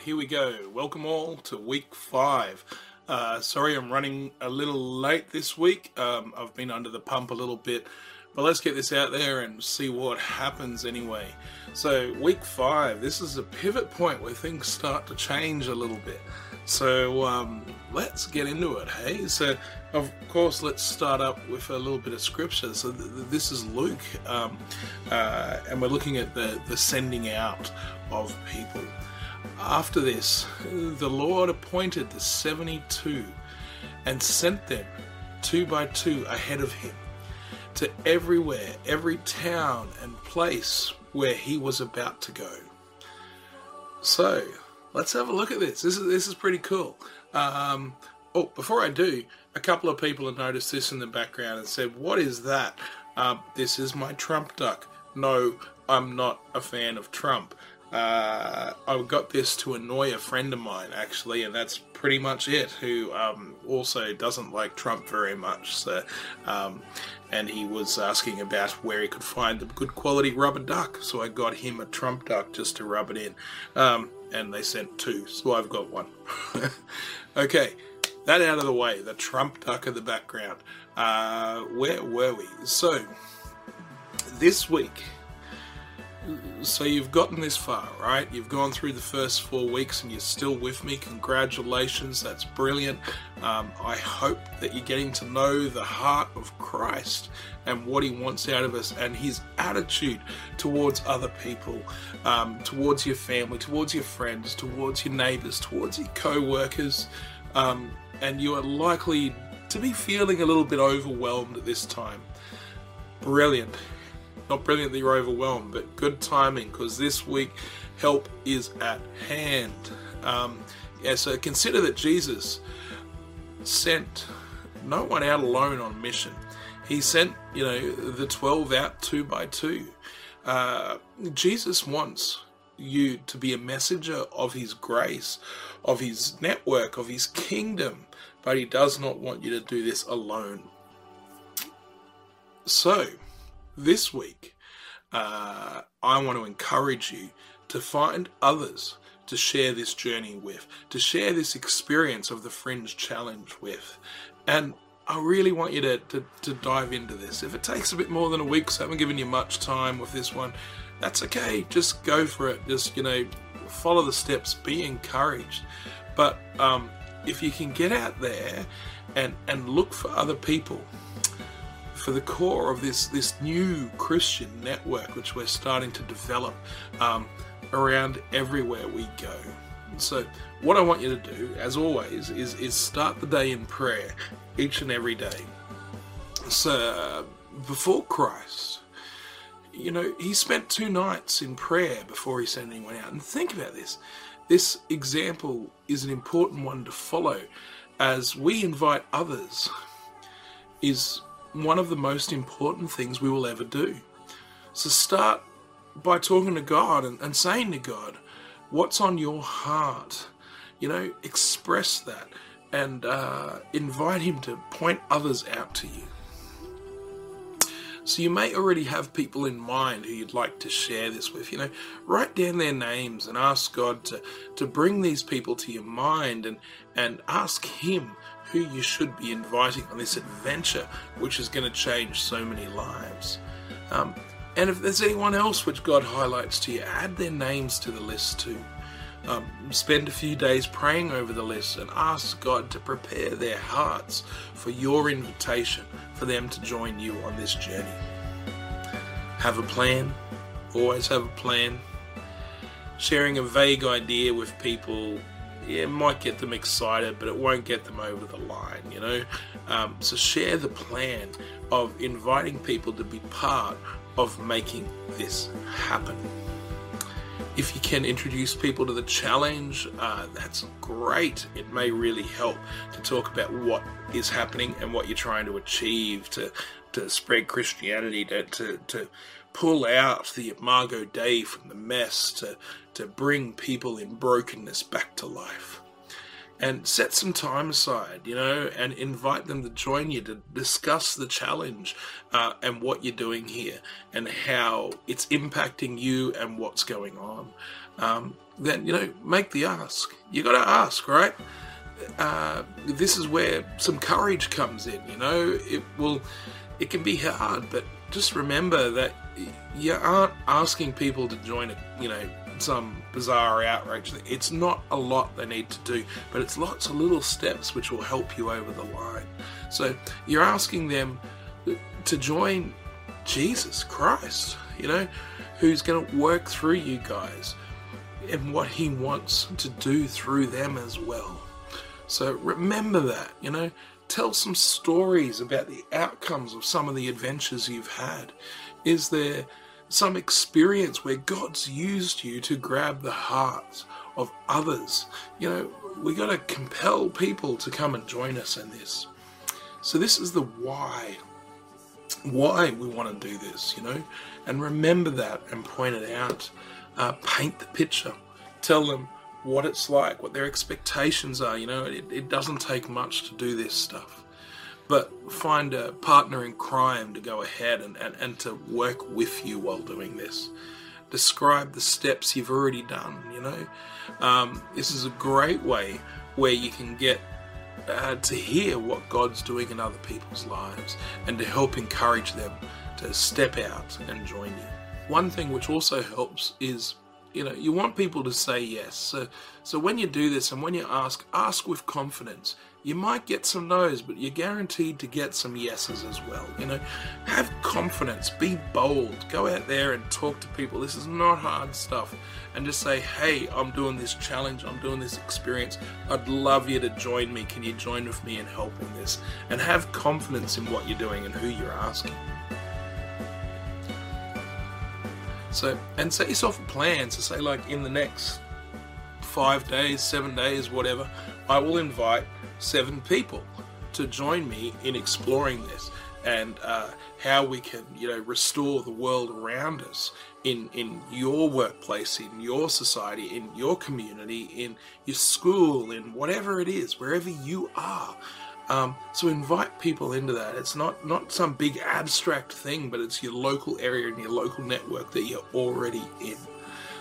Right, here we go. Welcome all to week five. Uh, sorry, I'm running a little late this week. Um, I've been under the pump a little bit, but let's get this out there and see what happens anyway. So, week five, this is a pivot point where things start to change a little bit. So, um, let's get into it, hey? So, of course, let's start up with a little bit of scripture. So, th- th- this is Luke, um, uh, and we're looking at the, the sending out of people. After this, the Lord appointed the 72 and sent them two by two ahead of him to everywhere, every town and place where he was about to go. So, let's have a look at this. This is this is pretty cool. Um, oh, before I do, a couple of people have noticed this in the background and said, "What is that?" Um, this is my Trump duck. No, I'm not a fan of Trump. Uh, I got this to annoy a friend of mine actually, and that's pretty much it. Who um, also doesn't like Trump very much. So, um, and he was asking about where he could find a good quality rubber duck. So I got him a Trump duck just to rub it in, um, and they sent two, so I've got one. okay, that out of the way. The Trump duck in the background. Uh, where were we? So this week so you've gotten this far, right? You've gone through the first four weeks and you're still with me. Congratulations, that's brilliant. Um, I hope that you're getting to know the heart of Christ and what He wants out of us and His attitude towards other people, um, towards your family, towards your friends, towards your neighbors, towards your co workers. Um, and you are likely to be feeling a little bit overwhelmed at this time. Brilliant not brilliant that you're overwhelmed, but good timing because this week help is at hand. Um, yeah, so consider that Jesus sent no one out alone on mission. He sent, you know, the 12 out two by two. Uh, Jesus wants you to be a messenger of his grace, of his network, of his kingdom, but he does not want you to do this alone. So, this week, uh, I want to encourage you to find others to share this journey with, to share this experience of the Fringe Challenge with. And I really want you to, to, to dive into this. If it takes a bit more than a week, so I haven't given you much time with this one, that's okay. Just go for it. Just, you know, follow the steps, be encouraged. But um, if you can get out there and, and look for other people for the core of this this new Christian network, which we're starting to develop um, around everywhere we go. So, what I want you to do, as always, is is start the day in prayer each and every day. So, uh, before Christ, you know, he spent two nights in prayer before he sent anyone out. And think about this. This example is an important one to follow as we invite others is one of the most important things we will ever do. So start by talking to God and, and saying to God, what's on your heart? You know, express that and uh, invite Him to point others out to you. So you may already have people in mind who you'd like to share this with. You know, write down their names and ask God to, to bring these people to your mind and, and ask Him who you should be inviting on this adventure, which is going to change so many lives. Um, and if there's anyone else which God highlights to you, add their names to the list too. Um, spend a few days praying over the list and ask God to prepare their hearts for your invitation for them to join you on this journey. Have a plan, always have a plan. Sharing a vague idea with people yeah, it might get them excited, but it won't get them over the line, you know? Um, so share the plan of inviting people to be part of making this happen. if you can introduce people to the challenge, uh, that's great. It may really help to talk about what is happening and what you're trying to achieve to to spread Christianity, to to, to pull out the Imago Dei from the mess, to to bring people in brokenness back to life and set some time aside, you know, and invite them to join you to discuss the challenge uh, and what you're doing here and how it's impacting you and what's going on. Um, then, you know, make the ask. You got to ask, right? Uh, this is where some courage comes in, you know. It will, it can be hard, but just remember that you aren't asking people to join a, you know, some bizarre outrage. It's not a lot they need to do, but it's lots of little steps which will help you over the line. So you're asking them to join Jesus Christ, you know, who's going to work through you guys and what he wants to do through them as well. So remember that, you know, tell some stories about the outcomes of some of the adventures you've had. Is there some experience where God's used you to grab the hearts of others. You know, we got to compel people to come and join us in this. So, this is the why. Why we want to do this, you know, and remember that and point it out. Uh, paint the picture. Tell them what it's like, what their expectations are. You know, it, it doesn't take much to do this stuff but find a partner in crime to go ahead and, and, and to work with you while doing this. Describe the steps you've already done, you know. Um, this is a great way where you can get uh, to hear what God's doing in other people's lives and to help encourage them to step out and join you. One thing which also helps is you know you want people to say yes so so when you do this and when you ask ask with confidence you might get some no's, but you're guaranteed to get some yeses as well. You know, have confidence, be bold, go out there and talk to people. This is not hard stuff. And just say, hey, I'm doing this challenge, I'm doing this experience. I'd love you to join me. Can you join with me in helping this? And have confidence in what you're doing and who you're asking. So, and set yourself a plan. to say, like in the next five days, seven days, whatever, I will invite seven people to join me in exploring this and uh, how we can, you know, restore the world around us in in your workplace, in your society, in your community, in your school, in whatever it is, wherever you are. Um, so invite people into that. It's not not some big abstract thing, but it's your local area and your local network that you're already in.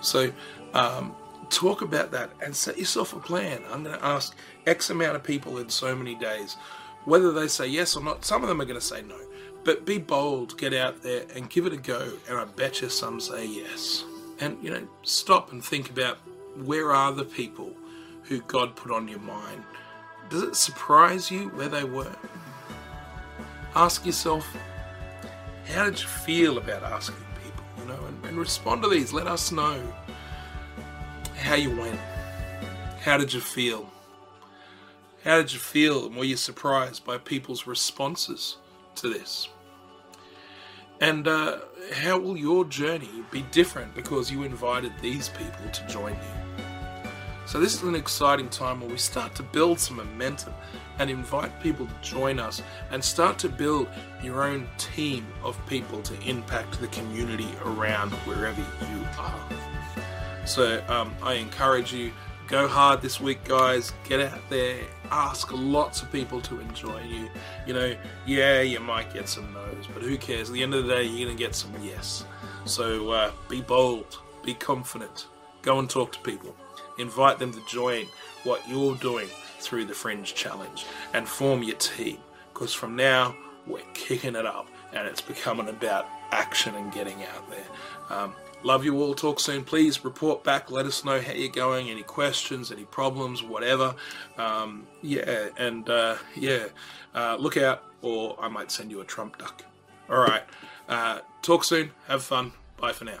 So um, talk about that and set yourself a plan. I'm going to ask X amount of people in so many days. Whether they say yes or not, some of them are going to say no. But be bold, get out there and give it a go. And I bet you some say yes. And, you know, stop and think about where are the people who God put on your mind? Does it surprise you where they were? Ask yourself, how did you feel about asking people? You know, and, and respond to these. Let us know how you went. How did you feel? How did you feel and were you surprised by people's responses to this? And uh, how will your journey be different because you invited these people to join you? So, this is an exciting time where we start to build some momentum and invite people to join us and start to build your own team of people to impact the community around wherever you are. So, um, I encourage you go hard this week, guys. Get out there, ask lots of people to enjoy you. You know, yeah, you might get some no's, but who cares? At the end of the day, you're going to get some yes. So uh, be bold, be confident, go and talk to people, invite them to join what you're doing through the Fringe Challenge, and form your team. Because from now, we're kicking it up, and it's becoming about action and getting out there. Um, Love you all. Talk soon. Please report back. Let us know how you're going. Any questions, any problems, whatever. Um, yeah, and uh, yeah, uh, look out, or I might send you a Trump duck. All right. Uh, talk soon. Have fun. Bye for now.